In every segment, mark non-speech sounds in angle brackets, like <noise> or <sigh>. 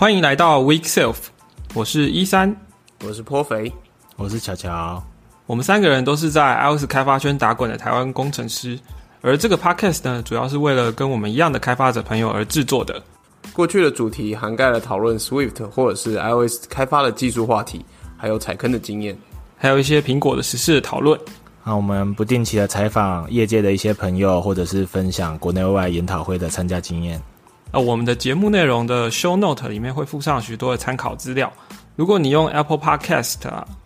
欢迎来到 Week Self，我是一三，我是颇肥，我是巧巧。我们三个人都是在 iOS 开发圈打滚的台湾工程师，而这个 Podcast 呢，主要是为了跟我们一样的开发者朋友而制作的。过去的主题涵盖了讨论 Swift 或者是 iOS 开发的技术话题，还有踩坑的经验，还有一些苹果的实事的讨论。那我们不定期的采访业界的一些朋友，或者是分享国内外研讨会的参加经验。呃，我们的节目内容的 Show Note 里面会附上许多的参考资料。如果你用 Apple Podcast、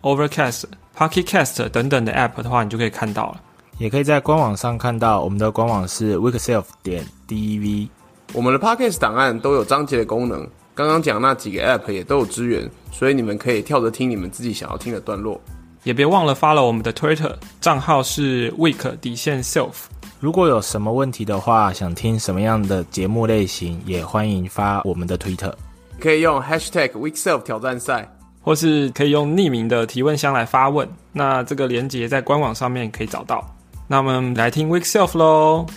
Overcast、Pocket Cast 等等的 App 的话，你就可以看到了。也可以在官网上看到，我们的官网是 weekself 点 dev。我们的 Podcast 档案都有章节的功能，刚刚讲那几个 App 也都有支援，所以你们可以跳着听你们自己想要听的段落。也别忘了 follow 我们的 Twitter 账号是 week 底线 self。如果有什么问题的话，想听什么样的节目类型，也欢迎发我们的 Twitter，可以用 Hashtag weekself 挑战赛，或是可以用匿名的提问箱来发问。那这个连接在官网上面可以找到。那我们来听 Week Self 喽。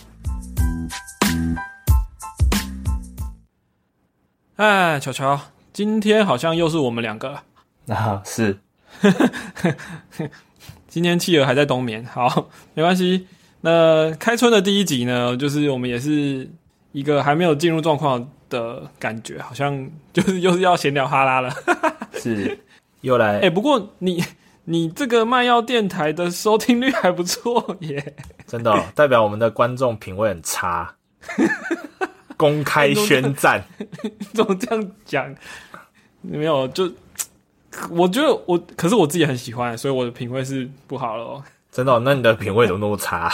哎，巧巧，今天好像又是我们两个。啊，是。<laughs> 今天企鹅还在冬眠，好，没关系。那开春的第一集呢，就是我们也是一个还没有进入状况的感觉，好像就是又是要闲聊哈拉了。<laughs> 是，又来。哎，不过你你这个卖药电台的收听率还不错耶，真的，代表我们的观众品味很差。<laughs> 公开宣战，<laughs> 怎么这样讲？没有，就我觉得我，可是我自己很喜欢，所以我的品味是不好了。真的？那你的品味怎么那么差？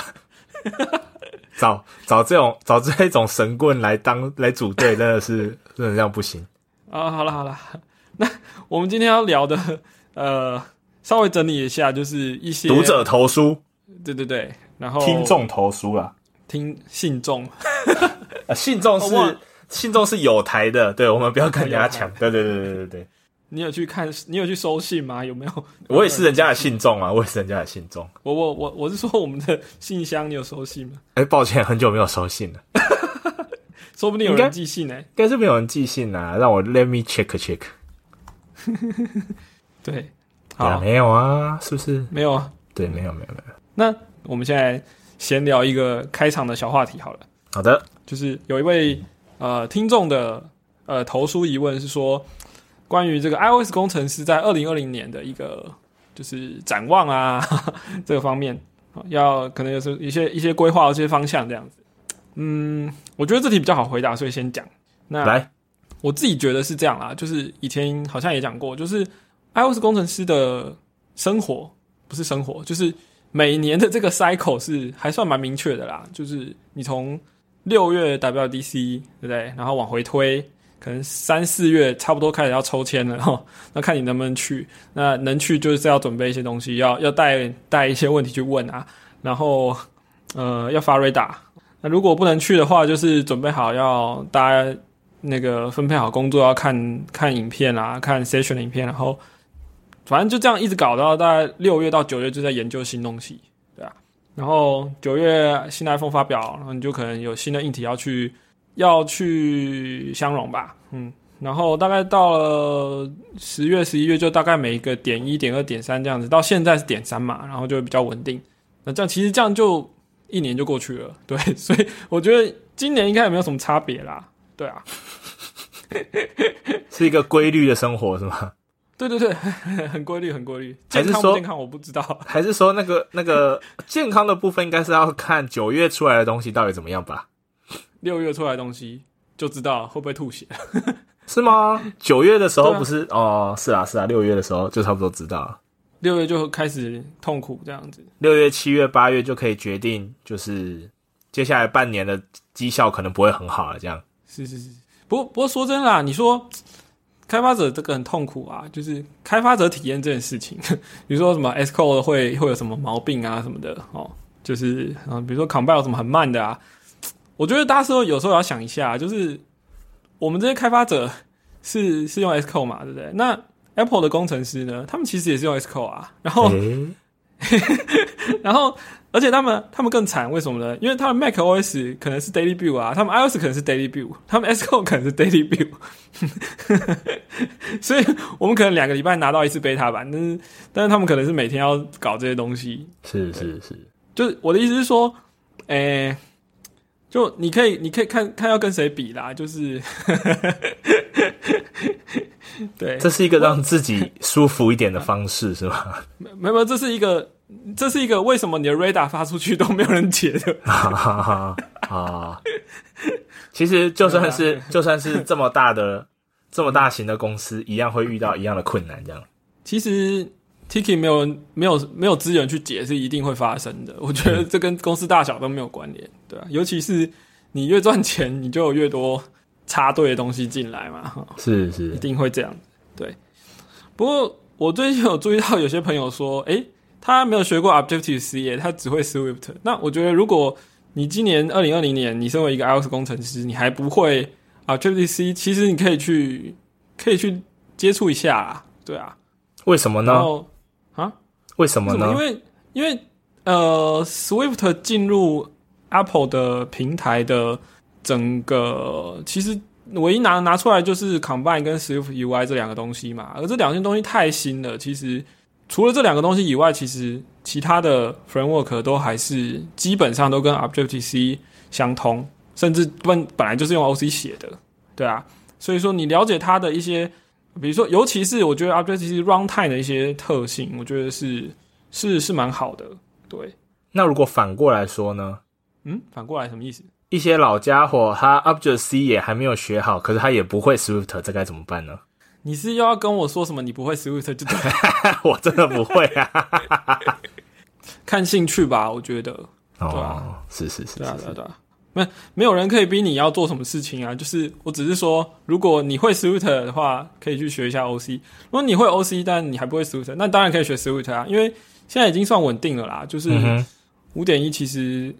<laughs> 找找这种找这种神棍来当来组队，真的是真的这样不行啊！好了好了，<laughs> 那我们今天要聊的，呃，稍微整理一下，就是一些读者投书，对对对，然后听众投书了，听信众。<laughs> 啊，信众是信众是有台的，对我们不要跟人家抢。对对对对对对，你有去看？你有去收信吗？有没有？<laughs> 我也是人家的信众啊，我也是人家的信众。我我我我是说我们的信箱，你有收信吗？哎，抱歉，很久没有收信了。<laughs> 说不定有人寄信呢，应该是没有人寄信啊。让我 let me check check。<laughs> 对，啊，没有啊，是不是？没有啊，对，没有没有没有。那我们现在闲聊一个开场的小话题好了。好的。就是有一位呃听众的呃投书疑问是说，关于这个 iOS 工程师在二零二零年的一个就是展望啊 <laughs> 这个方面要可能有时候一些一些规划一些方向这样子。嗯，我觉得这题比较好回答，所以先讲。那来，我自己觉得是这样啦，就是以前好像也讲过，就是 iOS 工程师的生活不是生活，就是每年的这个 cycle 是还算蛮明确的啦，就是你从六月 WDC 对不对？然后往回推，可能三四月差不多开始要抽签了哈。<laughs> 那看你能不能去，那能去就是要准备一些东西，要要带带一些问题去问啊。然后呃要发 radar。那如果不能去的话，就是准备好要大家那个分配好工作，要看看影片啊，看 session 的影片，然后反正就这样一直搞到大概六月到九月就在研究新东西。对啊然后九月新 iPhone 发表，然后你就可能有新的硬体要去要去相容吧，嗯，然后大概到了十月十一月，就大概每一个点一点二点三这样子，到现在是点三嘛，然后就会比较稳定。那这样其实这样就一年就过去了，<laughs> 对，所以我觉得今年应该也没有什么差别啦，对啊，<laughs> 是一个规律的生活是吗？对对对，<laughs> 很规律，很规律。健康不健康我不知道，还是说那个那个健康的部分应该是要看九月出来的东西到底怎么样吧？六月出来的东西就知道会不会吐血，<laughs> 是吗？九月的时候不是哦，是啊是啊，六月的时候就差不多知道，六月就开始痛苦这样子。六月、七月、八月就可以决定，就是接下来半年的绩效可能不会很好了。这样是是是，不过不过说真啦，你说。开发者这个很痛苦啊，就是开发者体验这件事情，<laughs> 比如说什么 S code 会会有什么毛病啊什么的哦，就是啊，比如说 compile 什么很慢的啊，我觉得大家说有时候要想一下，就是我们这些开发者是是用 S code 嘛，对不对？那 Apple 的工程师呢，他们其实也是用 S code 啊，然后 <laughs> 然后而且他们他们更惨，为什么呢？因为他们 Mac OS 可能是 Daily Build 啊，他们 iOS 可能是 Daily Build，他们 S Code 可能是 Daily Build，<laughs> 所以我们可能两个礼拜拿到一次 beta 版，但是但是他们可能是每天要搞这些东西。是是是，就是我的意思是说，诶、就你可以你可以看看要跟谁比啦，就是 <laughs> 对，这是一个让自己舒服一点的方式，是吗？没没有，这是一个，这是一个为什么你的 radar 发出去都没有人解的？<laughs> 啊！其实就算是就算是这么大的这么大型的公司，一样会遇到一样的困难，这样。其实 Tiki 没有没有没有资源去解是一定会发生的。我觉得这跟公司大小都没有关联，对啊，尤其是你越赚钱，你就有越多插队的东西进来嘛，哈是是一，定会这样。对，不过我最近有注意到有些朋友说，诶、他没有学过 Objective C，耶他只会 Swift。那我觉得，如果你今年二零二零年，你身为一个 iOS 工程师，你还不会 Objective C，其实你可以去可以去接触一下啦，对啊。为什么呢？然后为什么？呢因？为因为呃，Swift 进入 Apple 的平台的整个，其实唯一拿拿出来就是 Combine 跟 Swift UI 这两个东西嘛。而这两件东西太新了，其实除了这两个东西以外，其实其他的 framework 都还是基本上都跟 Objective C 相通，甚至本本来就是用 OC 写的，对啊。所以说，你了解它的一些，比如说，尤其是我觉得 Objective C runtime 的一些特性，我觉得是是是蛮好的。对，那如果反过来说呢？嗯，反过来什么意思？一些老家伙他 Object C 也还没有学好，可是他也不会 Swift，这该怎么办呢？你是又要跟我说什么？你不会 Swift 就对了，<laughs> 我真的不会啊！<laughs> 看兴趣吧，我觉得。对哦啊，是是是是是，对啊。没没有人可以逼你要做什么事情啊，就是我只是说，如果你会 Swift 的话，可以去学一下 OC。如果你会 OC，但你还不会 Swift，那当然可以学 Swift 啊，因为现在已经算稳定了啦，就是五点一其实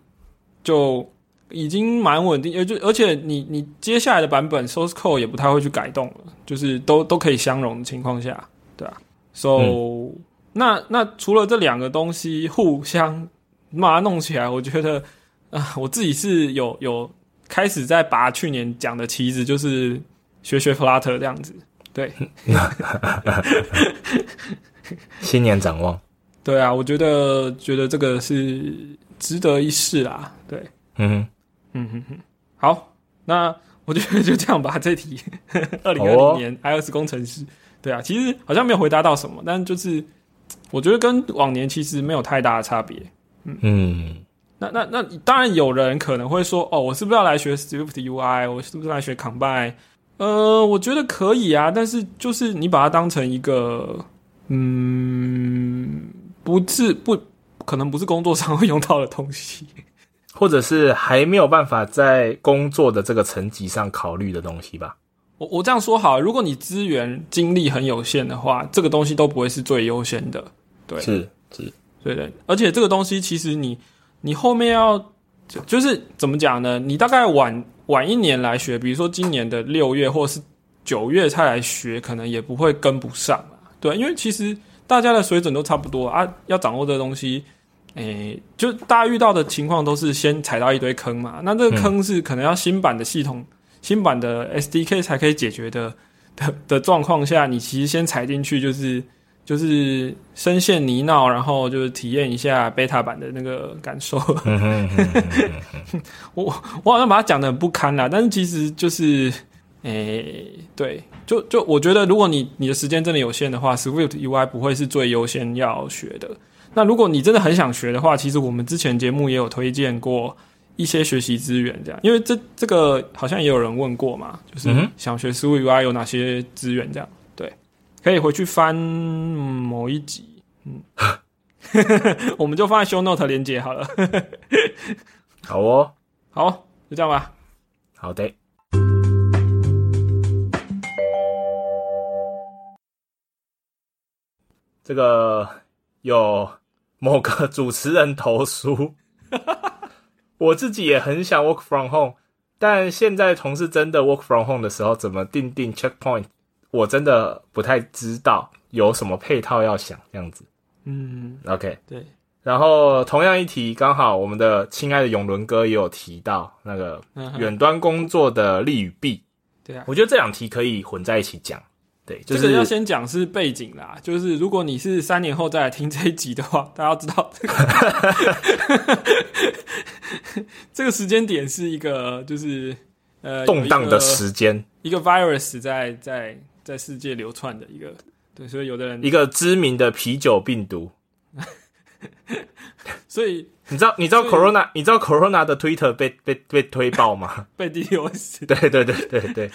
就已经蛮稳定，而就而且你你接下来的版本 source code 也不太会去改动了，就是都都可以相容的情况下，对啊。So、那那除了这两个东西互相把它弄起来，我觉得啊、我自己是有有开始在拔去年讲的旗子，就是学学 Flutter 这样子。对 <laughs> 新年展望，对啊，我觉得觉得这个是值得一试啦。对。嗯嗯哼哼，好，那我觉得就这样吧。这题，<laughs> 二零二零年 iOS 工程师，对啊，其实好像没有回答到什么，但就是我觉得跟往年其实没有太大的差别。嗯，嗯，那那那当然有人可能会说，哦，我是不是要来学 Swift UI？我是不是来学 Combine？呃，我觉得可以啊，但是就是你把它当成一个，嗯，不是不可能不是工作上会用到的东西。<laughs> 或者是还没有办法在工作的这个层级上考虑的东西吧。我我这样说好，如果你资源精力很有限的话，这个东西都不会是最优先的。对，是是，对对，而且这个东西其实你你后面要就就是怎么讲呢？你大概晚晚一年来学，比如说今年的六月或是九月才来学，可能也不会跟不上啊。对，因为其实大家的水准都差不多啊，要掌握这东西。诶，就大家遇到的情况都是先踩到一堆坑嘛，那这个坑是可能要新版的系统、新版的 SDK 才可以解决的的的状况下，你其实先踩进去就是就是深陷泥淖，然后就是体验一下 beta 版的那个感受。<laughs> 我我好像把它讲的很不堪啦，但是其实就是，诶、对，就就我觉得，如果你你的时间真的有限的话，Swift UI 不会是最优先要学的。那如果你真的很想学的话，其实我们之前节目也有推荐过一些学习资源，这样，因为这这个好像也有人问过嘛，就是想学 Swift UI 有哪些资源，这样，可以回去翻、嗯某一集，嗯，<laughs> 我们就放在 Show Note 连接好了。<laughs> 好哦，好，就这样吧。好的。这个有某个主持人投诉，<laughs> 我自己也很想 work from home，但现在同事真的 work from home 的时候，怎么定定 checkpoint，我真的不太知道有什么配套要想这样子。嗯，OK，对，然后同样一题，刚好我们的亲爱的永伦哥也有提到那个远端工作的利与弊。对啊，我觉得这两题可以混在一起讲。对，就是这个要先讲是背景啦，就是如果你是三年后再来听这一集的话，大家要知道这个 <laughs> 这个时间点是一个就是呃动荡的时间，一个 virus 在在在世界流窜的一个对，所以有的人一个知名的啤酒病毒。<laughs> 所以你知道你知道 Corona 你知道 Corona 的 Twitter 被被被推爆吗？<laughs> 被 DDoS <laughs> 对对对对对，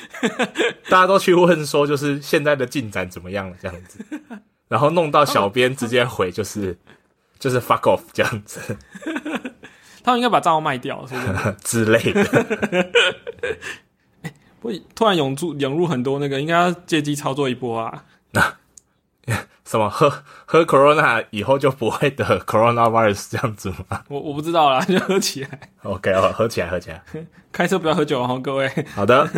大家都去问说，就是现在的进展怎么样了这样子，然后弄到小编直接回就是就是 fuck off 这样子他们应该把账号卖掉，所以之类的。会突然涌入涌入很多那个，应该要借机操作一波啊！那 <laughs> 什么喝喝 Corona 以后就不会得 Coronavirus 这样子吗我我不知道啦，<laughs> 就喝起来，？OK 哦，喝起来喝起来，<laughs> 开车不要喝酒哦，各位。好的，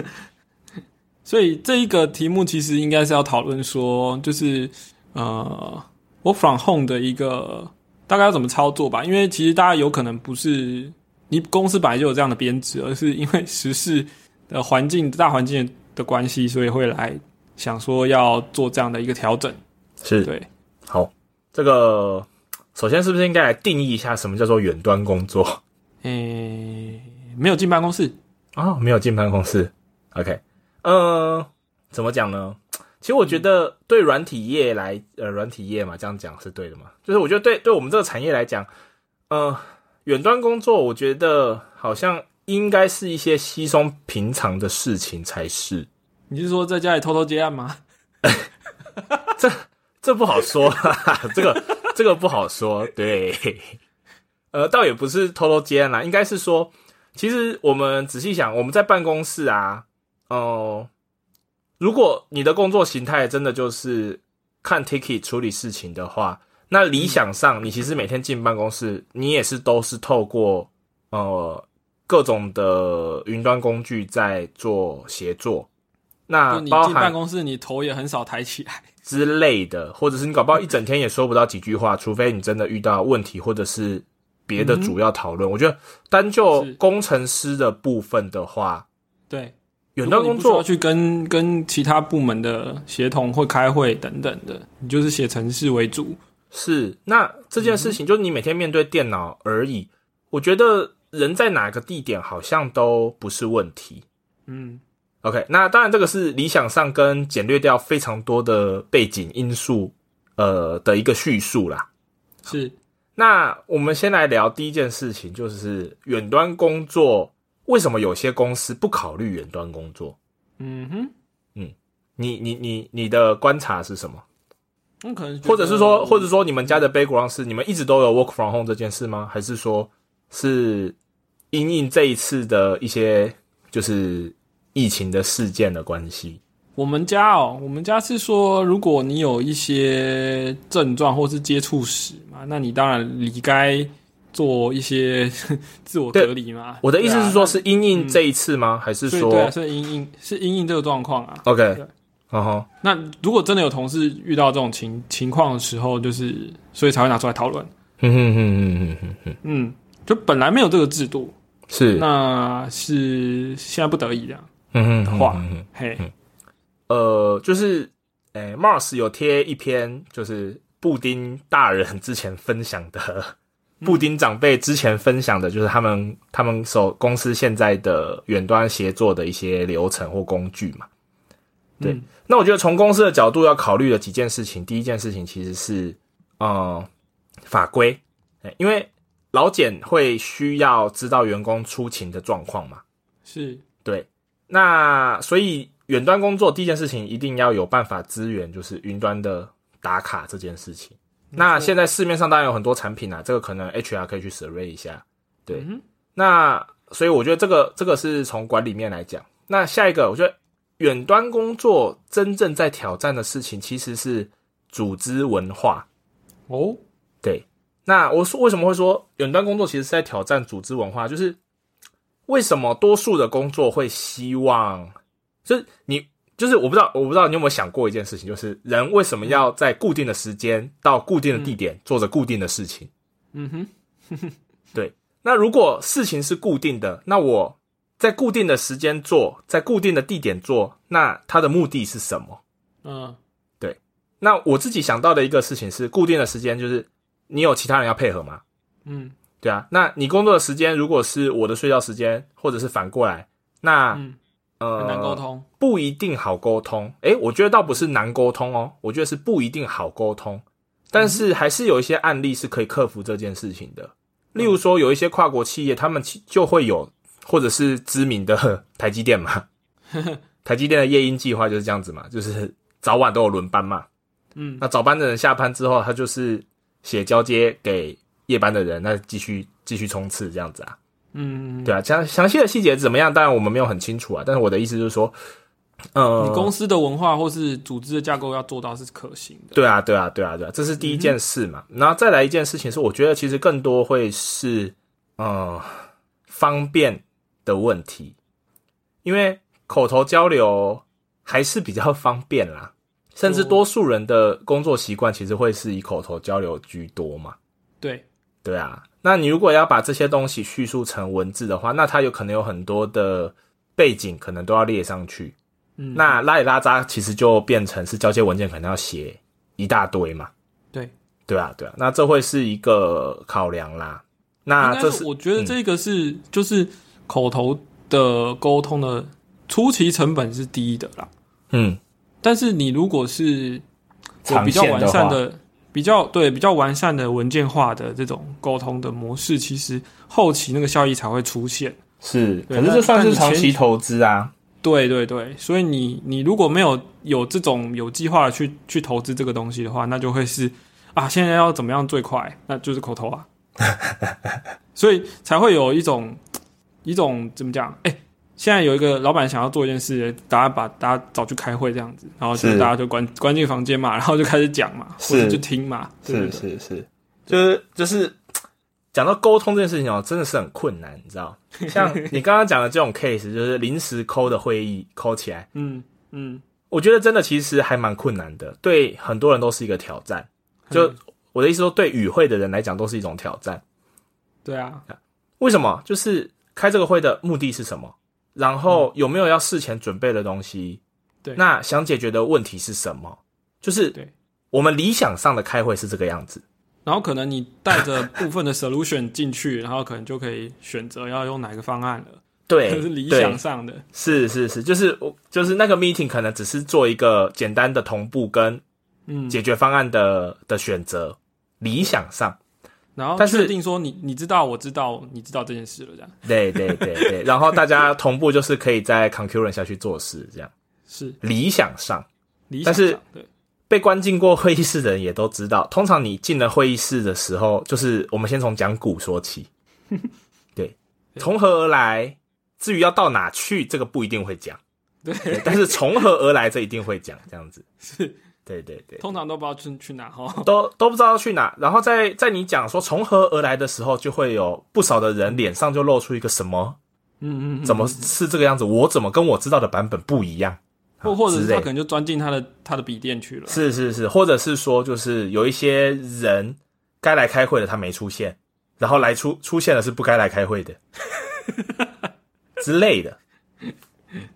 所以这一个题目其实应该是要讨论说，就是呃，work from home 的一个大概要怎么操作吧。因为其实大家有可能不是你公司本来就有这样的编制，而是因为时事的环境、大环境的关系，所以会来想说要做这样的一个调整。是对，好，这个首先是不是应该来定义一下什么叫做远端工作诶、没有进办公室，哦，没有进办公室，OK，呃，怎么讲呢？其实我觉得对软体业来，呃，软体业嘛，这样讲是对的嘛？就是我觉得对对我们这个产业来讲，呃，远端工作，我觉得好像应该是一些稀松平常的事情才是。你是说在家里偷偷接案吗？<laughs> 这这不好说，<laughs> 这个这个不好说。对，<laughs> 呃，倒也不是偷偷接案啦，应该是说，其实我们仔细想，我们在办公室啊，哦、如果你的工作形态真的就是看 ticket 处理事情的话，那理想上，你其实每天进办公室，你也是都是透过呃各种的云端工具在做协作。那你进办公室，你头也很少抬起来。之类的，或者是你搞不好一整天也说不到几句话，除非你真的遇到问题或者是别的主要讨论。我觉得单就工程师的部分的话，对，远端工作去跟跟其他部门的协同或开会等等的，你就是写程式为主。是那这件事情，就是你每天面对电脑而已。我觉得人在哪个地点好像都不是问题。嗯，OK，那当然这个是理想上跟简略掉非常多的背景因素，呃的一个叙述啦。是那我们先来聊第一件事情，就是远端工作。为什么有些公司不考虑远端工作？嗯哼，嗯你你你你的观察是什么？那可能或者是说，或者说你们家的 background 是你们一直都有 work from home 这件事吗？还是说是因应这一次的一些就是疫情的事件的关系？我们家哦，我们家是说，如果你有一些症状或是接触史嘛，那你当然理该做一些 <laughs> 自我隔离嘛。我的意思是说，是因应这一次吗？还是说对啊，是因应是因应这个状况啊。OK？对哦吼，那如果真的有同事遇到这种情情况的时候，就是所以才会拿出来讨论。嗯哼哼哼哼哼哼，嗯，就本来没有这个制度，是，那是现在不得已这样嗯哼话嘿，呃，就是，诶、m a r s 有贴一篇，就是布丁大人之前分享的，<laughs> 布丁长辈之前分享的，就是他们他们手公司现在的远端协作的一些流程或工具嘛。对嗯。那我觉得从公司的角度要考虑的几件事情，第一件事情其实是，呃，法规，诶因为劳检会需要知道员工出勤的状况嘛。是对，那所以远端工作第一件事情一定要有办法支援，就是云端的打卡这件事情。那现在市面上当然有很多产品啊，这个可能 HR 可以去 survey 一下。对，嗯那所以我觉得这个这个是从管理面来讲。那下一个，我觉得远端工作真正在挑战的事情其实是组织文化。哦，对，那我说为什么会说远端工作其实是在挑战组织文化？就是为什么多数的工作会希望，就是你就是我不知道，我不知道你有没有想过一件事情，就是人为什么要在固定的时间到固定的地点做着固定的事情？嗯哼，<laughs> 对，那如果事情是固定的，那我在固定的时间做，在固定的地点做，那它的目的是什么？嗯对那我自己想到的一个事情是，固定的时间就是你有其他人要配合吗？嗯对啊，那你工作的时间如果是我的睡觉时间，或者是反过来，那、嗯，呃很难沟，通。不一定好沟通。诶，我觉得倒不是难沟通哦，我觉得是不一定好沟通，但是还是有一些案例是可以克服这件事情的。例如说，有一些跨国企业，他们就会有，或者是知名的台积电嘛，<laughs> 台积电的夜鹰计划就是这样子嘛，就是早晚都有轮班嘛。嗯那早班的人下班之后，他就是写交接给夜班的人，那继续继续冲刺这样子啊。嗯，对啊，详详细的细节怎么样？当然我们没有很清楚啊。但是我的意思就是说，呃，你公司的文化或是组织的架构要做到是可行的。对啊，对啊，对啊，对啊，这是第一件事嘛。然后再来一件事情是，我觉得其实更多会是呃方便的问题，因为口头交流还是比较方便啦。甚至哦多数人的工作习惯其实会是以口头交流居多嘛。对，对啊，那你如果要把这些东西叙述成文字的话，那它有可能有很多的背景，可能都要列上去。嗯，那拉里拉扎其实就变成是交接文件，可能要写一大堆嘛。对，对啊，对啊，那这会是一个考量啦。那这是是我觉得这个是、就是口头的沟通的初期成本是低的啦。嗯，但是你如果是有比较完善的、比较对比较完善的文件化的这种沟通的模式，其实后期那个效益才会出现。是，对可是这算是长期投资啊。对对对，所以你你如果没有有这种有计划的去去投资这个东西的话，那就会是啊，现在要怎么样最快？那就是口头啊，<laughs> 所以才会有一种一种怎么讲？哎、现在有一个老板想要做一件事，大家把大家找去开会这样子，然后就是大家就关关进房间嘛，然后就开始讲嘛，是或者就听嘛，对是是是，就是就是讲到沟通这件事情哦，真的是很困难，你知道？像你刚刚讲的这种 case，就是临时抠的会议抠起来，嗯嗯，我觉得真的其实还蛮困难的，对很多人都是一个挑战。就嗯我的意思说，对与会的人来讲都是一种挑战。对啊，为什么？就是开这个会的目的是什么？然后有没有要事前准备的东西？对那想解决的问题是什么？就是对我们理想上的开会是这个样子。然后可能你带着部分的 solution 进去，然后可能就可以选择要用哪个方案了，对，<laughs> 这是理想上的。是是是，就是我就是那个 meeting 可能只是做一个简单的同步跟嗯，解决方案的的选择，理想上，然后但是确定说你你知道我知道你知道这件事了，这样。对对对对，<laughs> 然后大家同步就是可以在 concurrent 下去做事，这样。<laughs> 是。理想上理想但是上对。被关进过会议室的人也都知道，通常你进了会议室的时候，就是我们先从讲股说起，<laughs> 对，从何而来，至于要到哪去，这个不一定会讲，对，对但是从何而来，这一定会讲，这样子，是对对对。通常都不知道去去哪哈。<laughs> 都都不知道要去哪，然后在在你讲说从何而来的时候，就会有不少的人脸上就露出一个什么，嗯嗯，嗯怎么是这个样子？我怎么跟我知道的版本不一样？或或者是他可能就钻进他的他的笔电去了。是是是，或者是说，就是有一些人该来开会的他没出现，然后来出出现的是不该来开会的 <laughs> 之类的。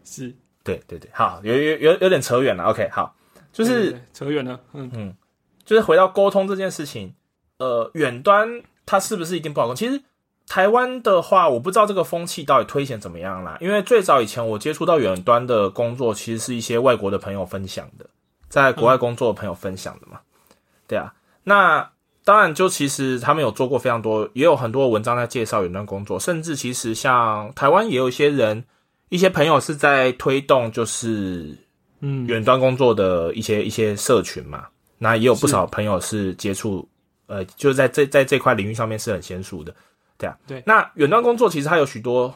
是，对对对，好，有有有有点扯远了。OK，好，就是扯远了。嗯嗯，就是回到沟通这件事情，呃，远端它是不是一定不好沟通？其实台湾的话，我不知道这个风气到底推显怎么样啦。因为最早以前我接触到远端的工作，其实是一些外国的朋友分享的，在国外工作的朋友分享的嘛。对啊，那当然就其实他们有做过非常多，也有很多文章在介绍远端工作，甚至其实像台湾也有一些人，一些朋友是在推动就是嗯，远端工作的一些一些社群嘛，那也有不少朋友是接触，呃，就是在这在这块领域上面是很娴熟的，对啊，对。那远端工作其实它有许多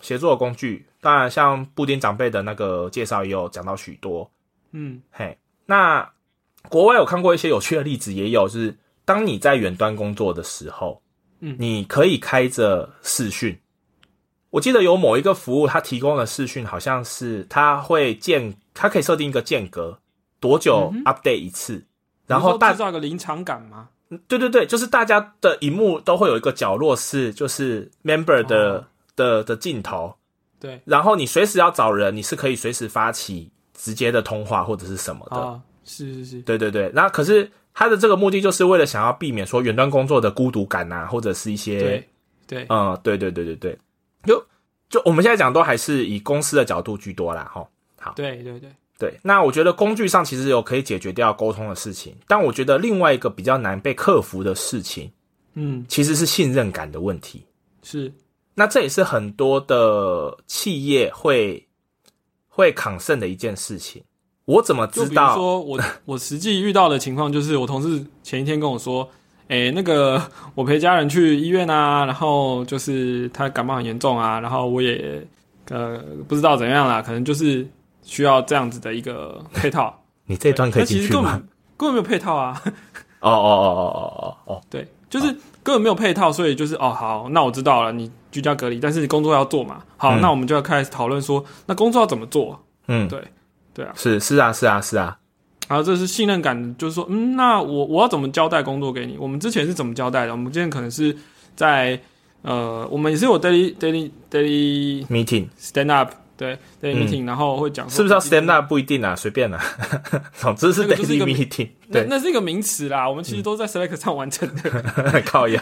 协作的工具，当然像布丁长辈的那个介绍也有讲到许多，嗯。嘿，那国外有看过一些有趣的例子，也有就是当你在远端工作的时候，嗯。你可以开着视讯。我记得有某一个服务，它提供的视讯好像是它会间，它可以设定一个间隔多久嗯 update 一次，然后制造个临场感吗？对对对，就是大家的荧幕都会有一个角落是就是 member 的、哦。的的镜头，对。然后你随时要找人，你是可以随时发起直接的通话或者是什么的。啊，是是是，对对对，那可是它的这个目的就是为了想要避免说远端工作的孤独感呐、或者是一些对对，嗯，对对对对对，就就我们现在讲都还是以公司的角度居多啦，哈。对对对，对，那我觉得工具上其实有可以解决掉沟通的事情，但我觉得另外一个比较难被克服的事情，嗯，其实是信任感的问题。是那这也是很多的企业会会抗胜的一件事情。我怎么知道？说我 <laughs> 我实际遇到的情况就是，我同事前一天跟我说，诶、那个我陪家人去医院啊，然后就是他感冒很严重啊，然后我也呃不知道怎样啦，可能就是需要这样子的一个配套。<laughs> 你这一段可以那其进去吗实根本？根本没有配套啊，<laughs> 哦哦哦哦哦哦哦，对，就是根本没有配套，所以就是哦好，那我知道了，你居家隔离，但是你工作要做嘛，好，嗯。那我们就要开始讨论说，那工作要怎么做？嗯，对对啊，是是啊是啊是啊，然后这是信任感，就是说，嗯，那我我要怎么交代工作给你？我们之前是怎么交代的？我们之前可能是在呃，我们也是有 daily daily daily meeting stand up，对 daily 嗯。meeting，、然后会讲是不是要 stand up 不一定啊，随便啊，<laughs> 总之是 daily 个 meeting，对，那那是一个名词啦，我们其实都在 Slack 上完成的。<laughs> 靠腰，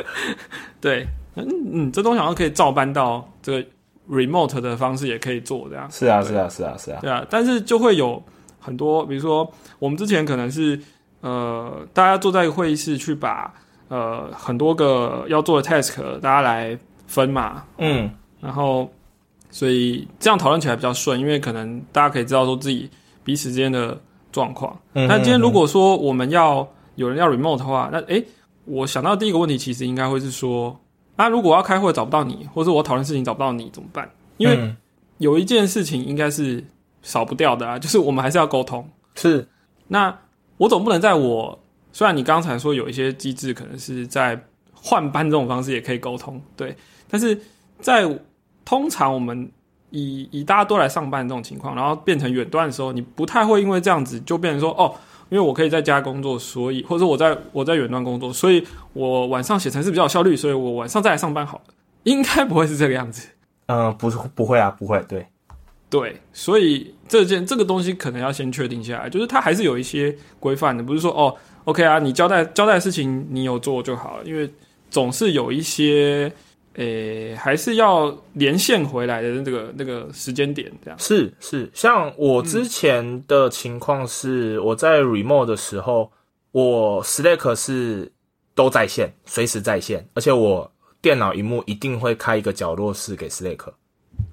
<laughs> 对，嗯嗯，这东西好像可以照搬到这个 remote 的方式，也可以做这样。是啊是啊是啊是啊，对啊，但是就会有很多，比如说我们之前可能是呃，大家坐在会议室去把呃很多个要做的 task 大家来分嘛，嗯然后所以这样讨论起来比较顺，因为可能大家可以知道说自己彼此之间的状况。嗯那今天如果说我们要有人要 remote 的话，那诶，我想到第一个问题其实应该会是说，那如果要开会找不到你，或者我讨论事情找不到你怎么办？因为嗯有一件事情应该是少不掉的啊，就是我们还是要沟通。是那我总不能在我虽然你刚才说有一些机制可能是在换班这种方式也可以沟通，对，但是在通常我们以以大家都来上班这种情况，然后变成远端的时候，你不太会因为这样子就变成说哦。因为我可以在家工作，所以或者说我在我在远端工作，所以我晚上写程式比较有效率，所以我晚上再来上班好了。应该不会是这个样子。嗯不是不会啊不会，对，对，所以这件这个东西可能要先确定下来，就是它还是有一些规范的，不是说哦，OK 啊，你交代交代的事情你有做就好了，因为总是有一些，诶、还是要连线回来的这个那个时间点，这样。是是，像我之前的情况是，我在 remote 的时候，我 Slack 是都在线，随时在线，而且我电脑荧幕一定会开一个角落室给 Slack。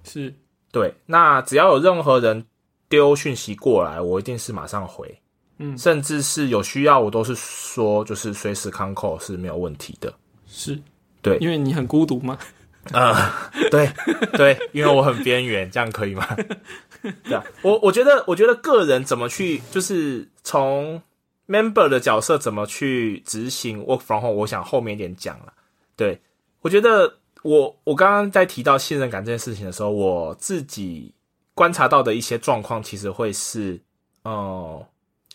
是，对，那只要有任何人丢讯息过来，我一定是马上回，嗯甚至是有需要，我都是说就是随时 c o n call 是没有问题的。是，对因为你很孤独吗。啊、对对，因为我很边缘，这样可以吗？<laughs> 对啊，我我觉得，我觉得个人怎么去，就是从 member 的角色怎么去执行 work from home，我想后面一点讲了。对我觉得我我刚刚在提到信任感这件事情的时候，我自己观察到的一些状况，其实会是，哦、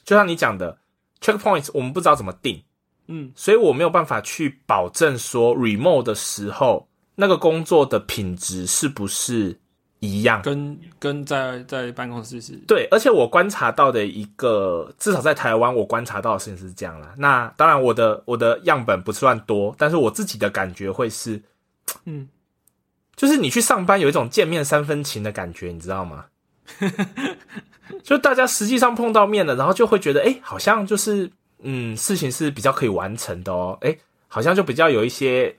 就像你讲的，checkpoints 我们不知道怎么定，嗯，所以我没有办法去保证说 remote 的时候那个工作的品质是不是一样。跟跟在在办公室是，对，而且我观察到的一个，至少在台湾，我观察到的事情是这样啦。那当然，我的我的样本不算多，但是我自己的感觉会是，嗯，就是你去上班有一种见面三分情的感觉，你知道吗？<laughs> 就大家实际上碰到面了，然后就会觉得，哎、好像就是，嗯，事情是比较可以完成的哦，哎、好像就比较有一些，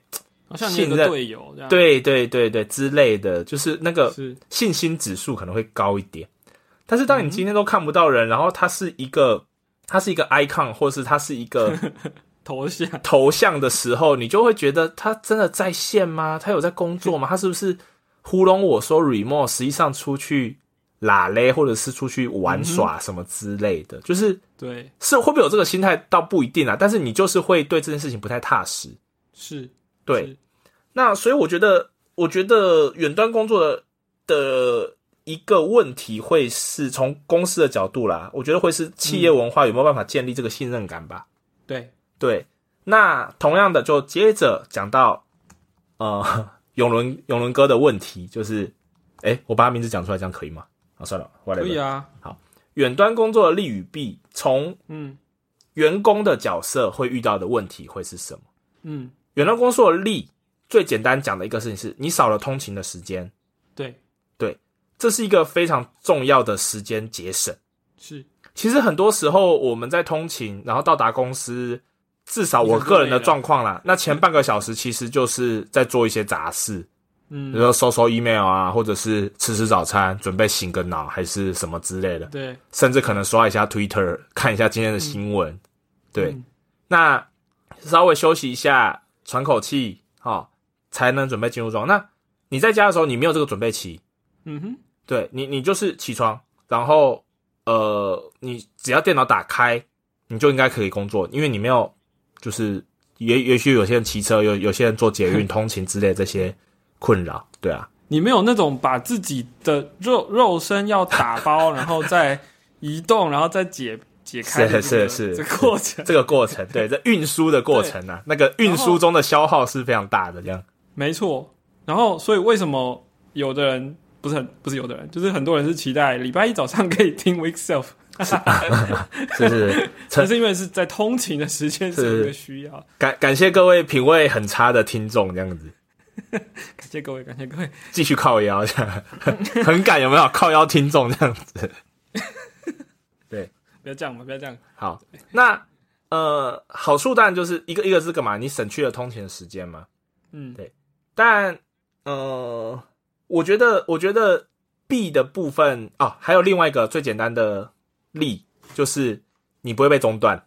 信任队友。，对对对对之类的，就是那个，信心指数可能会高一点。但是当你今天都看不到人，然后他是一个，他是一个 icon，或者是他是一个 <laughs> 头像。头像的时候，你就会觉得他真的在线吗？他有在工作吗？他是不是糊弄我说 remote，实际上出去拉嘞，或者是出去玩耍什么之类的，就是对，是会不会有这个心态，倒不一定啊。但是你就是会对这件事情不太踏实。是，对，是，那所以我觉得，我觉得远端工作的的一个问题会是从公司的角度啦，我觉得会是企业文化有没有办法建立这个信任感吧？对，对，那同样的就接着讲到呃永伦永伦哥的问题，就是，哎，我把他名字讲出来，这样可以吗？啊，算了，我来。可以啊，好远端工作的利与弊，从嗯员工的角色会遇到的问题会是什么？嗯，远端工作的利，最简单讲的一个事情是你少了通勤的时间，对对，这是一个非常重要的时间节省。是其实很多时候我们在通勤，然后到达公司，至少我个人的状况啦，那前半个小时其实就是在做一些杂事，嗯。比嗯如说收收 email 啊，或者是吃吃早餐，准备醒个脑，还是什么之类的，对，甚至可能刷一下 Twitter，<laughs> 看一下今天的新闻。对，嗯。那稍微休息一下，喘口气，哦，才能准备进入状况。那你在家的时候，你没有这个准备期，嗯哼，对你，你就是起床，然后呃，你只要电脑打开，你就应该可以工作，因为你没有就是也也许有些人骑车，有有些人坐捷运 <laughs> 通勤之类的这些困扰，对啊，你没有那种把自己的肉肉身要打包，然后再移动，然后再解解开的这个是是。是这个过程，这个过程，对，这运输的过程啊，那个运输中的消耗是非常大的，这样。没错。然后，所以为什么有的人不是很不是有的人，就是很多人是期待礼拜一早上可以听 Week Self，<laughs> 是 <laughs> 是但是因为是在通勤的时间是一个需要。感感谢各位品味很差的听众，这样子感谢各位，感谢各位。继续靠腰，这样很感有没有靠腰听众这样子？对不要这样嘛，不要这样。好，那呃，好处当然就是一个一个是干嘛？你省去了通勤的时间嘛。嗯，对但呃，我觉得我觉得弊的部分哦，还有另外一个最简单的利，就是你不会被中断，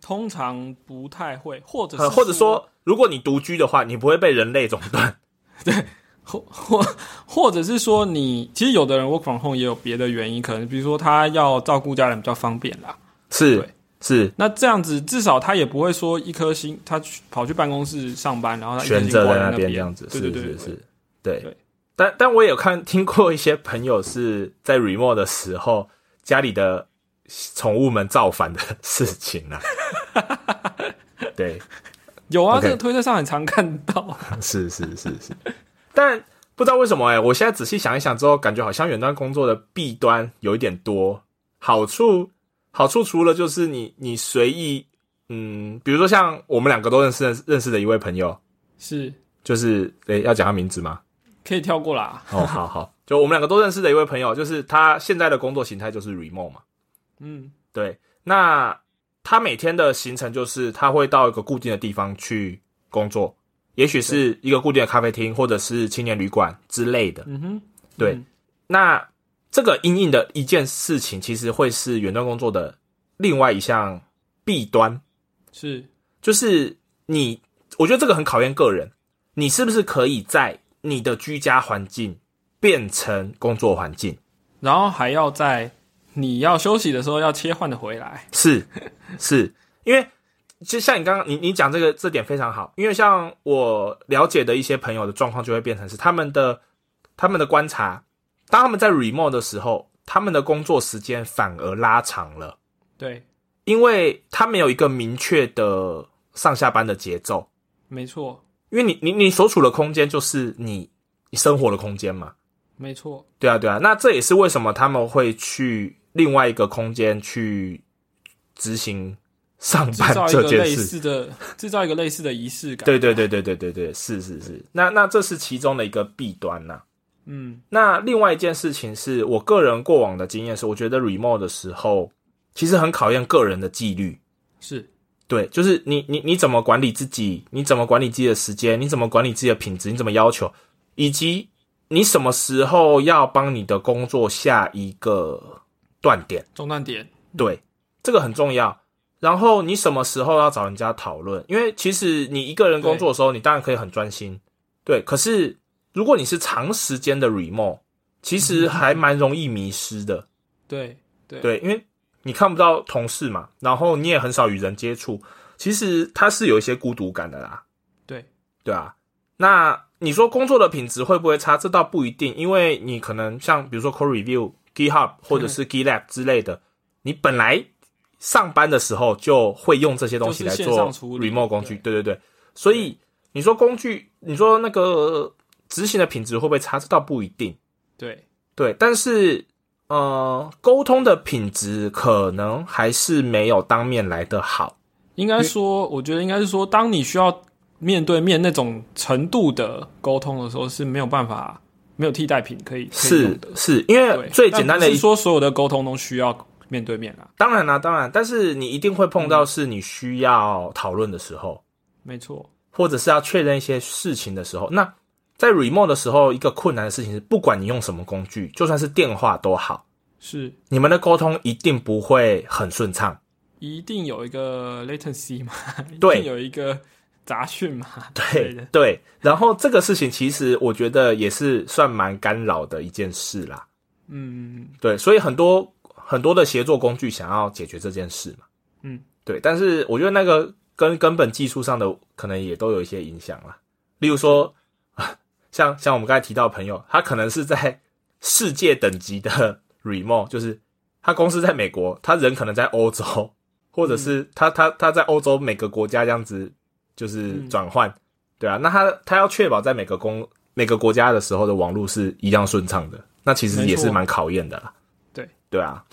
通常不太会，或者或者说如果你独居的话，你不会被人类中断。对 <laughs> 或或或者是说你，其实有的人 work from home 也有别的原因，可能比如说他要照顾家人比较方便啦。是是，那这样子至少他也不会说一颗心，他去跑去办公室上班，然后他一颗悬心着在那边。边这样子，对对对对是是是，对。对。但但我也有看听过一些朋友是在 remote 的时候，家里的宠物们造反的事情啊。<laughs> 对，有啊这个推特上很常看到。<laughs> 是是是是，但不知道为什么哎、我现在仔细想一想之后，感觉好像远端工作的弊端有一点多，好处好处除了就是你你随意，嗯，比如说像我们两个都认识认识的一位朋友，是就是诶、要讲他名字吗？可以跳过啦。哦，好好，就我们两个都认识的一位朋友，就是他现在的工作形态就是 remote 嘛，嗯，对，那他每天的行程就是他会到一个固定的地方去工作，也许是一个固定的咖啡厅，或者是青年旅馆之类的。嗯哼，对，嗯。那这个阴影的一件事情，其实会是远端工作的另外一项弊端，是。就是你，我觉得这个很考验个人，你是不是可以在你的居家环境变成工作环境？然后还要在你要休息的时候要切换的回来。是是，因为就像你刚刚你你讲这个这点非常好，因为像我了解的一些朋友的状况就会变成是他们的他们的观察，当他们在 remote 的时候，他们的工作时间反而拉长了，对，因为他没有一个明确的上下班的节奏，没错，因为你你你所处的空间就是你你生活的空间嘛，没错，对啊对啊，那这也是为什么他们会去另外一个空间去执行上制班造一个类这件事。似的，制造一个类似的仪式感。对对对对对对对，是是是。那那这是其中的一个弊端呐、嗯，那另外一件事情是我个人过往的经验是，我觉得 remote 的时候其实很考验个人的纪律。是对，就是你你你怎么管理自己，你怎么管理自己的时间，你怎么管理自己的品质，你怎么要求，以及你什么时候要帮你的工作下一个断点。中断点。对，这个很重要。然后你什么时候要找人家讨论？因为其实你一个人工作的时候，你当然可以很专心，对。可是如果你是长时间的 remote，其实还蛮容易迷失的，对对对，因为你看不到同事嘛，然后你也很少与人接触，其实它是有一些孤独感的啦，对对啊。那你说工作的品质会不会差？这倒不一定，因为你可能像比如说 Code Review、GitHub 或者是 GitLab 之类的，你本来上班的时候就会用这些东西来做 remote 工具，对对对。所以你说工具，你说那个执行的品质会不会差？这倒不一定。对，对，但是呃，沟通的品质可能还是没有当面来的好。应该说，我觉得应该是说，当你需要面对面那种程度的沟通的时候，是没有办法没有替代品可以是。是，因为，最简单的是说所有的沟通都需要面对面啊，当然啦、当然，但是你一定会碰到是你需要讨论的时候，没错，或者是要确认一些事情的时候。那在 remote 的时候，一个困难的事情是，不管你用什么工具，就算是电话都好，是你们的沟通一定不会很顺畅。一定有一个 latency 嘛，对一定有一个杂讯嘛，对对，然后这个事情其实我觉得也是算蛮干扰的一件事啦。嗯，对，所以很多很多的协作工具想要解决这件事嘛。嗯，对，但是我觉得那个跟根本技术上的可能也都有一些影响啦。例如说，<laughs> 像像我们刚才提到的朋友，他可能是在世界等级的 remote，<laughs> 就是他公司在美国，他人可能在欧洲，或者是他他他在欧洲每个国家这样子就是转换，对啊，那他他要确保在每个公每个国家的时候的网络是一样顺畅的，那其实也是蛮考验的啦。对对啊，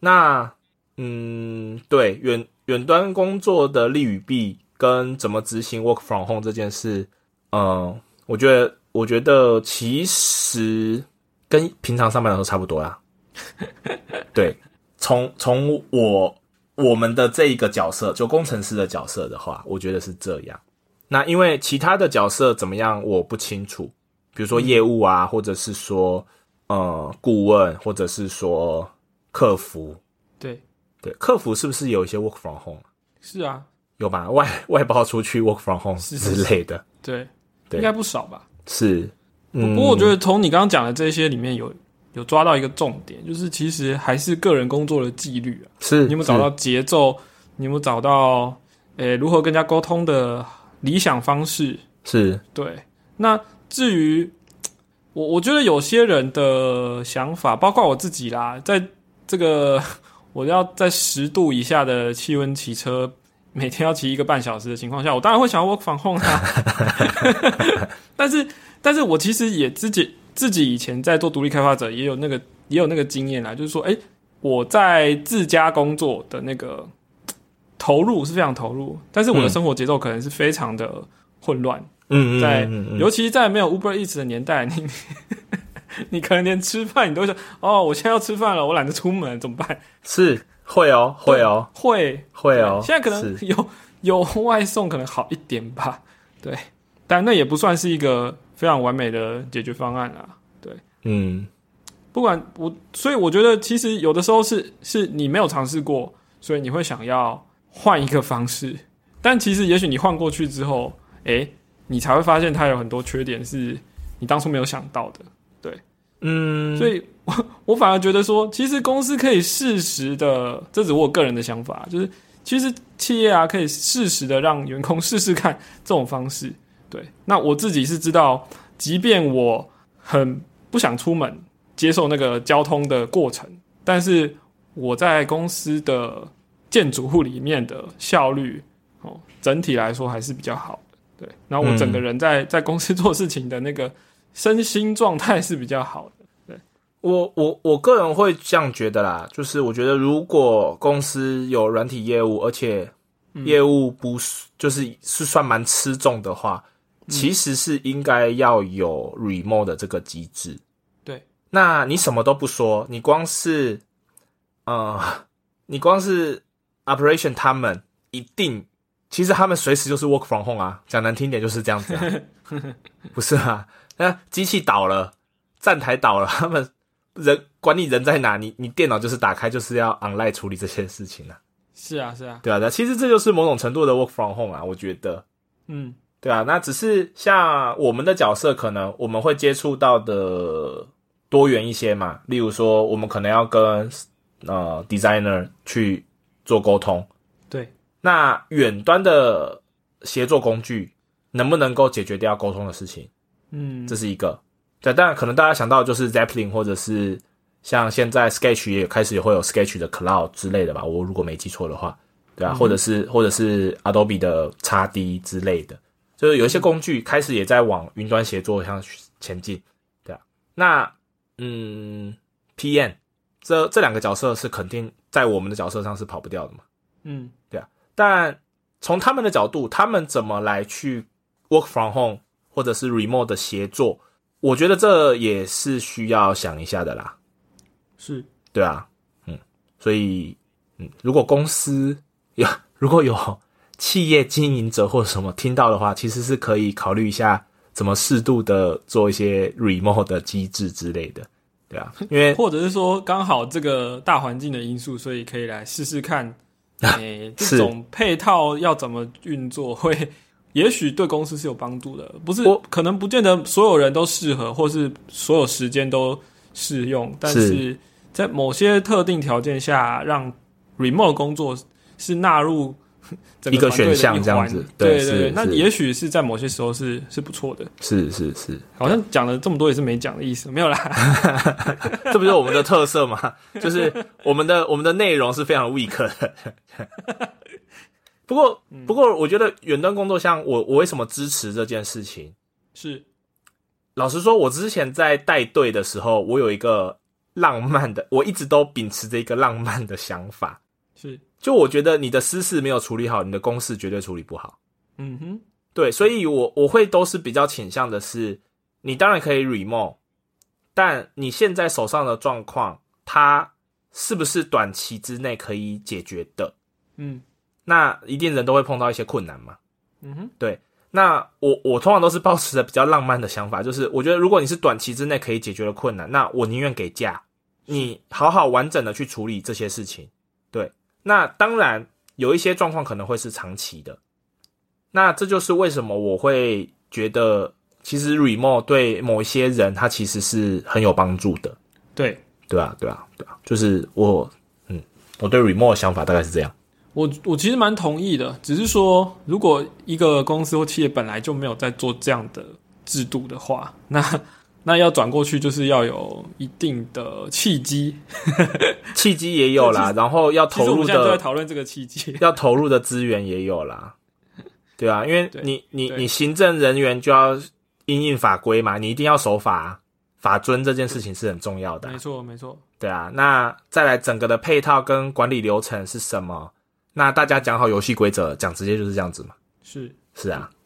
那嗯，对远远端工作的利与弊跟怎么执行 work from home 这件事，嗯，我觉得我觉得其实跟平常上班的时候差不多啦。<laughs> 对，从从我我们的这一个角色，就工程师的角色的话，我觉得是这样。那因为其他的角色怎么样，我不清楚，比如说业务啊，或者是说呃顾问，或者是说客服。对，对，客服是不是有一些 work from home？啊是啊，有吧？外外包出去 work from home 是是之类的，对，对应该不少吧。是。嗯不过我觉得从你刚刚讲的这些里面有有抓到一个重点，就是其实还是个人工作的纪律啊。是你有没有找到节奏？你有没有找到诶、如何跟人家沟通的理想方式？是对，那至于我，我觉得有些人的想法，包括我自己啦，在这个我要在十度以下的气温骑车，每天要骑一个半小时的情况下，我当然会想要 work from home 啊。<laughs> 但是，但是我其实也自己自己以前在做独立开发者，也有那个也有那个经验啦，就是说，诶，我在自家工作的那个投入是非常投入，但是我的嗯生活节奏可能是非常的混乱。嗯嗯在嗯嗯尤其在没有 Uber Eats 的年代，<laughs> 你你可能连吃饭你都会想，哦，我现在要吃饭了，我懒得出门，怎么办？是会哦会哦会会哦，现在可能有有外送可能好一点吧，对，但那也不算是一个非常完美的解决方案啦。嗯不管我，所以我觉得其实有的时候是是你没有尝试过，所以你会想要换一个方式，但其实也许你换过去之后，诶、你才会发现它有很多缺点是你当初没有想到的。对嗯，所以我我反而觉得说，其实公司可以适时的，这只是我个人的想法，就是其实企业啊可以适时的让员工试试看这种方式。对，那我自己是知道，即便我很不想出门接受那个交通的过程，但是我在公司的建筑户里面的效率哦，整体来说还是比较好的。对，然后我整个人在、在公司做事情的那个身心状态是比较好的。对我我我个人会这样觉得啦，就是我觉得如果公司有软体业务，而且业务不是就是是算蛮吃重的话，其实是应该要有 remote 的这个机制。对，那你什么都不说，你光是呃，<laughs> 你光是 operation 他们一定，其实他们随时就是 work from home 啊，讲难听点就是这样子啊，<laughs> 不是啊？那机器倒了，站台倒了，他们人管你人在哪，你你电脑就是打开，就是要 online 处理这些事情啊，是啊，是啊，对啊，对啊，其实这就是某种程度的 work from home 啊，我觉得，嗯，对啊，那只是像我们的角色，可能我们会接触到的多元一些嘛，例如说，我们可能要跟呃 designer 去做沟通，对，那远端的协作工具能不能够解决掉沟通的事情？嗯，这是一个。对，当然可能大家想到的就是 Zeppelin 或者是像现在 Sketch 也开始也会有 Sketch 的 Cloud 之类的吧，我如果没记错的话，对啊，或者是或者是 Adobe 的 x D 之类的，就是有一些工具开始也在往云端协作上前进，对啊。那嗯，PM 这这两个角色是肯定在我们的角色上是跑不掉的嘛，嗯，对啊但从他们的角度，他们怎么来去 work from home 或者是 remote 的协作，我觉得这也是需要想一下的啦。是对啊，嗯，所以嗯，如果公司有 <laughs> 如果有企业经营者或什么听到的话，其实是可以考虑一下怎么适度的做一些 remote 的机制之类的，对啊，<laughs> 因为或者是说刚好这个大环境的因素，所以可以来试试看，诶、<laughs> 是。这种配套要怎么运作，会也许对公司是有帮助的，不是我可能不见得所有人都适合，或是所有时间都适用，但是。是在某些特定条件下，让 remote 工作是纳入整 <laughs> 一个选项这样子对对是是那也许是在某些时候是是不错的。是是是，好像讲了这么多也是没讲的意思，没有啦。<laughs> 这不是我们的特色吗？<laughs> 就是我们的我们的内容是非常 weak 的。不过不过，我觉得远端工作像我我为什么支持这件事情？是老实说，我之前在带队的时候，我有一个浪漫的，我一直都秉持着一个浪漫的想法，是，就我觉得你的私事没有处理好，你的公事绝对处理不好。嗯哼，对，所以我我会都是比较倾向的是，你当然可以 remote，但你现在手上的状况，它是不是短期之内可以解决的？嗯那一定人都会碰到一些困难嘛。嗯哼，对那我我通常都是保持着比较浪漫的想法，就是我觉得如果你是短期之内可以解决的困难，那我宁愿给假，你好好完整的去处理这些事情。对，那当然有一些状况可能会是长期的，那这就是为什么我会觉得其实 remote 对某一些人他其实是很有帮助的，对。对啊，对啊，对啊，就是我嗯，我对 remote 的想法大概是这样。我我其实蛮同意的，只是说如果一个公司或企业本来就没有在做这样的制度的话，那那要转过去就是要有一定的契机。<laughs> 契机也有啦，<laughs> 然后要投入我们现在都在的讨论这个契机。<laughs> 要投入的资源也有啦，对啊，因为你你你行政人员就要因应法规嘛，你一定要守法，法遵这件事情是很重要的啊、没错没错，对啊。那再来整个的配套跟管理流程是什么？那大家讲好游戏规则，讲直接就是这样子嘛。是是啊，嗯。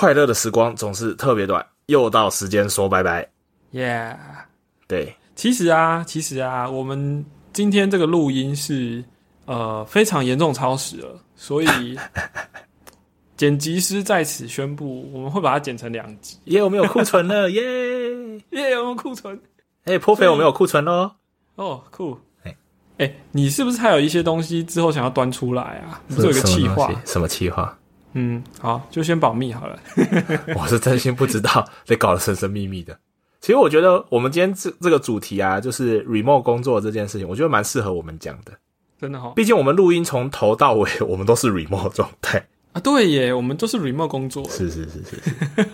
快乐的时光总是特别短，又到时间说拜拜。，Yeah。对，其实啊，其实啊，我们今天这个录音是呃非常严重超时了，所以 <laughs> 剪辑师在此宣布，我们会把它剪成两集。耶，我们有库存了，<laughs> 耶！耶、我们库存哎，颇肥，我们有库存喽。哦，酷。哎哎、你是不是还有一些东西之后想要端出来啊？你不是有一个企划？什么企划？嗯，好，就先保密好了。<laughs> 我是真心不知道，<laughs> 被搞得神神秘秘的。其实我觉得我们今天这这个主题啊，就是 remote 工作这件事情，我觉得蛮适合我们讲的。真的哈、毕竟我们录音从头到尾，<laughs> 我们都是 remote 状态。啊，对耶，我们都是 remote 工作。是是是是，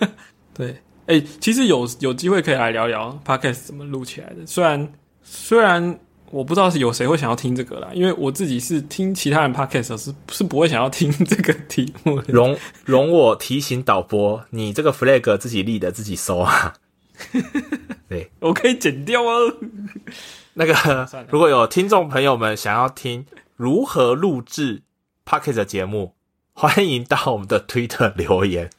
对，哎、其实有有机会可以来聊聊 podcast 怎么录起来的。虽然虽然我不知道是有谁会想要听这个啦，因为我自己是听其他人 podcast 的是是不会想要听这个题目的。容容我提醒导播，你这个 flag 自己立的，自己收啊。<laughs> 对，我可以剪掉哦。那个如果有听众朋友们想要听如何录制 Pocket 的节目，欢迎到我们的 Twitter 留言。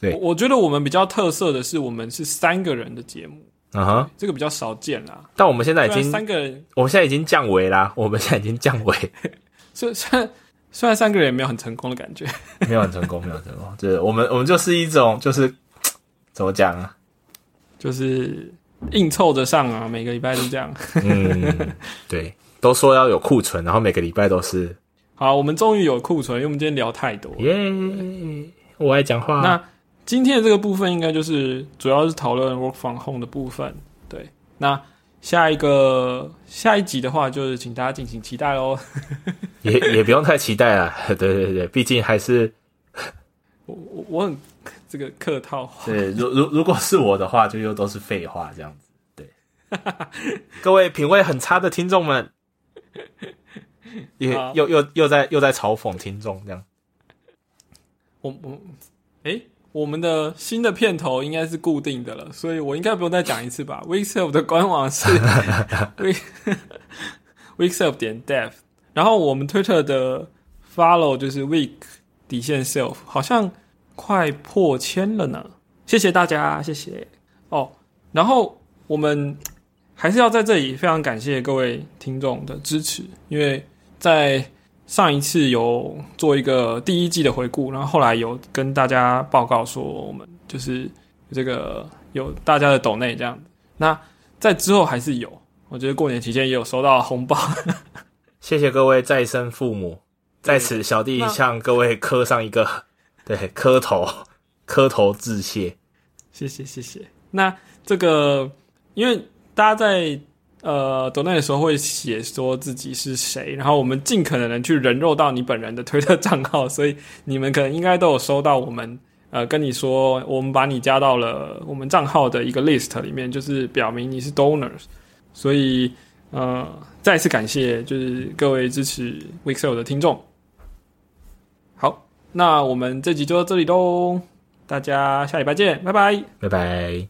对我我觉得我们比较特色的是，我们是三个人的节目，嗯哼，这个比较少见啦。但我们现在已经，三个人，我们现在已经降维啦，<laughs> 我们现在已经降维，虽虽然虽然三个人也没有很成功的感觉，没有很成功，没有成功。就是我们，我们就是一种，就是怎么讲啊？就是硬凑着上啊，每个礼拜都这样。嗯，对，都说要有库存，然后每个礼拜都是好，我们终于有库存，因为我们今天聊太多。耶。我爱讲话。那今天的这个部分应该就是主要是讨论 work from home 的部分。对，那下一个下一集的话，就是请大家敬请期待喽。<laughs> 也也不用太期待啊。<laughs> 对对对，毕竟还是 <laughs> 我我我很这个客套话，对，如如如果是我的话，就又都是废话这样子。对，各位品味很差的听众们，也又又又在又在嘲讽听众这样。我我诶，我们的新的片头应该是固定的了，所以我应该不用再讲一次吧。Weekself 的官网是 <laughs> week weekself 点 dev，然后我们 Twitter 的 follow 就是 week 底线 self，好像快破千了呢。谢谢大家，谢谢哦。然后我们还是要在这里非常感谢各位听众的支持，因为在上一次有做一个第一季的回顾，然后后来有跟大家报告说，我们就是这个有大家的抖内这样子。那在之后还是有，我觉得过年期间也有收到红包。谢谢各位再生父母，在此小弟向各位磕上一个对磕头磕头致谢。谢谢谢谢。那这个，因为大家在呃抖内的时候会写说自己是谁，然后我们尽可能的去人肉到你本人的推特账号，所以你们可能应该都有收到我们呃跟你说，我们把你加到了我们账号的一个 list 里面，就是表明你是 donors。所以呃，再次感谢就是各位支持 Wixel 的听众。好，那我们这集就到这里喽，大家下礼拜见，拜拜。拜拜。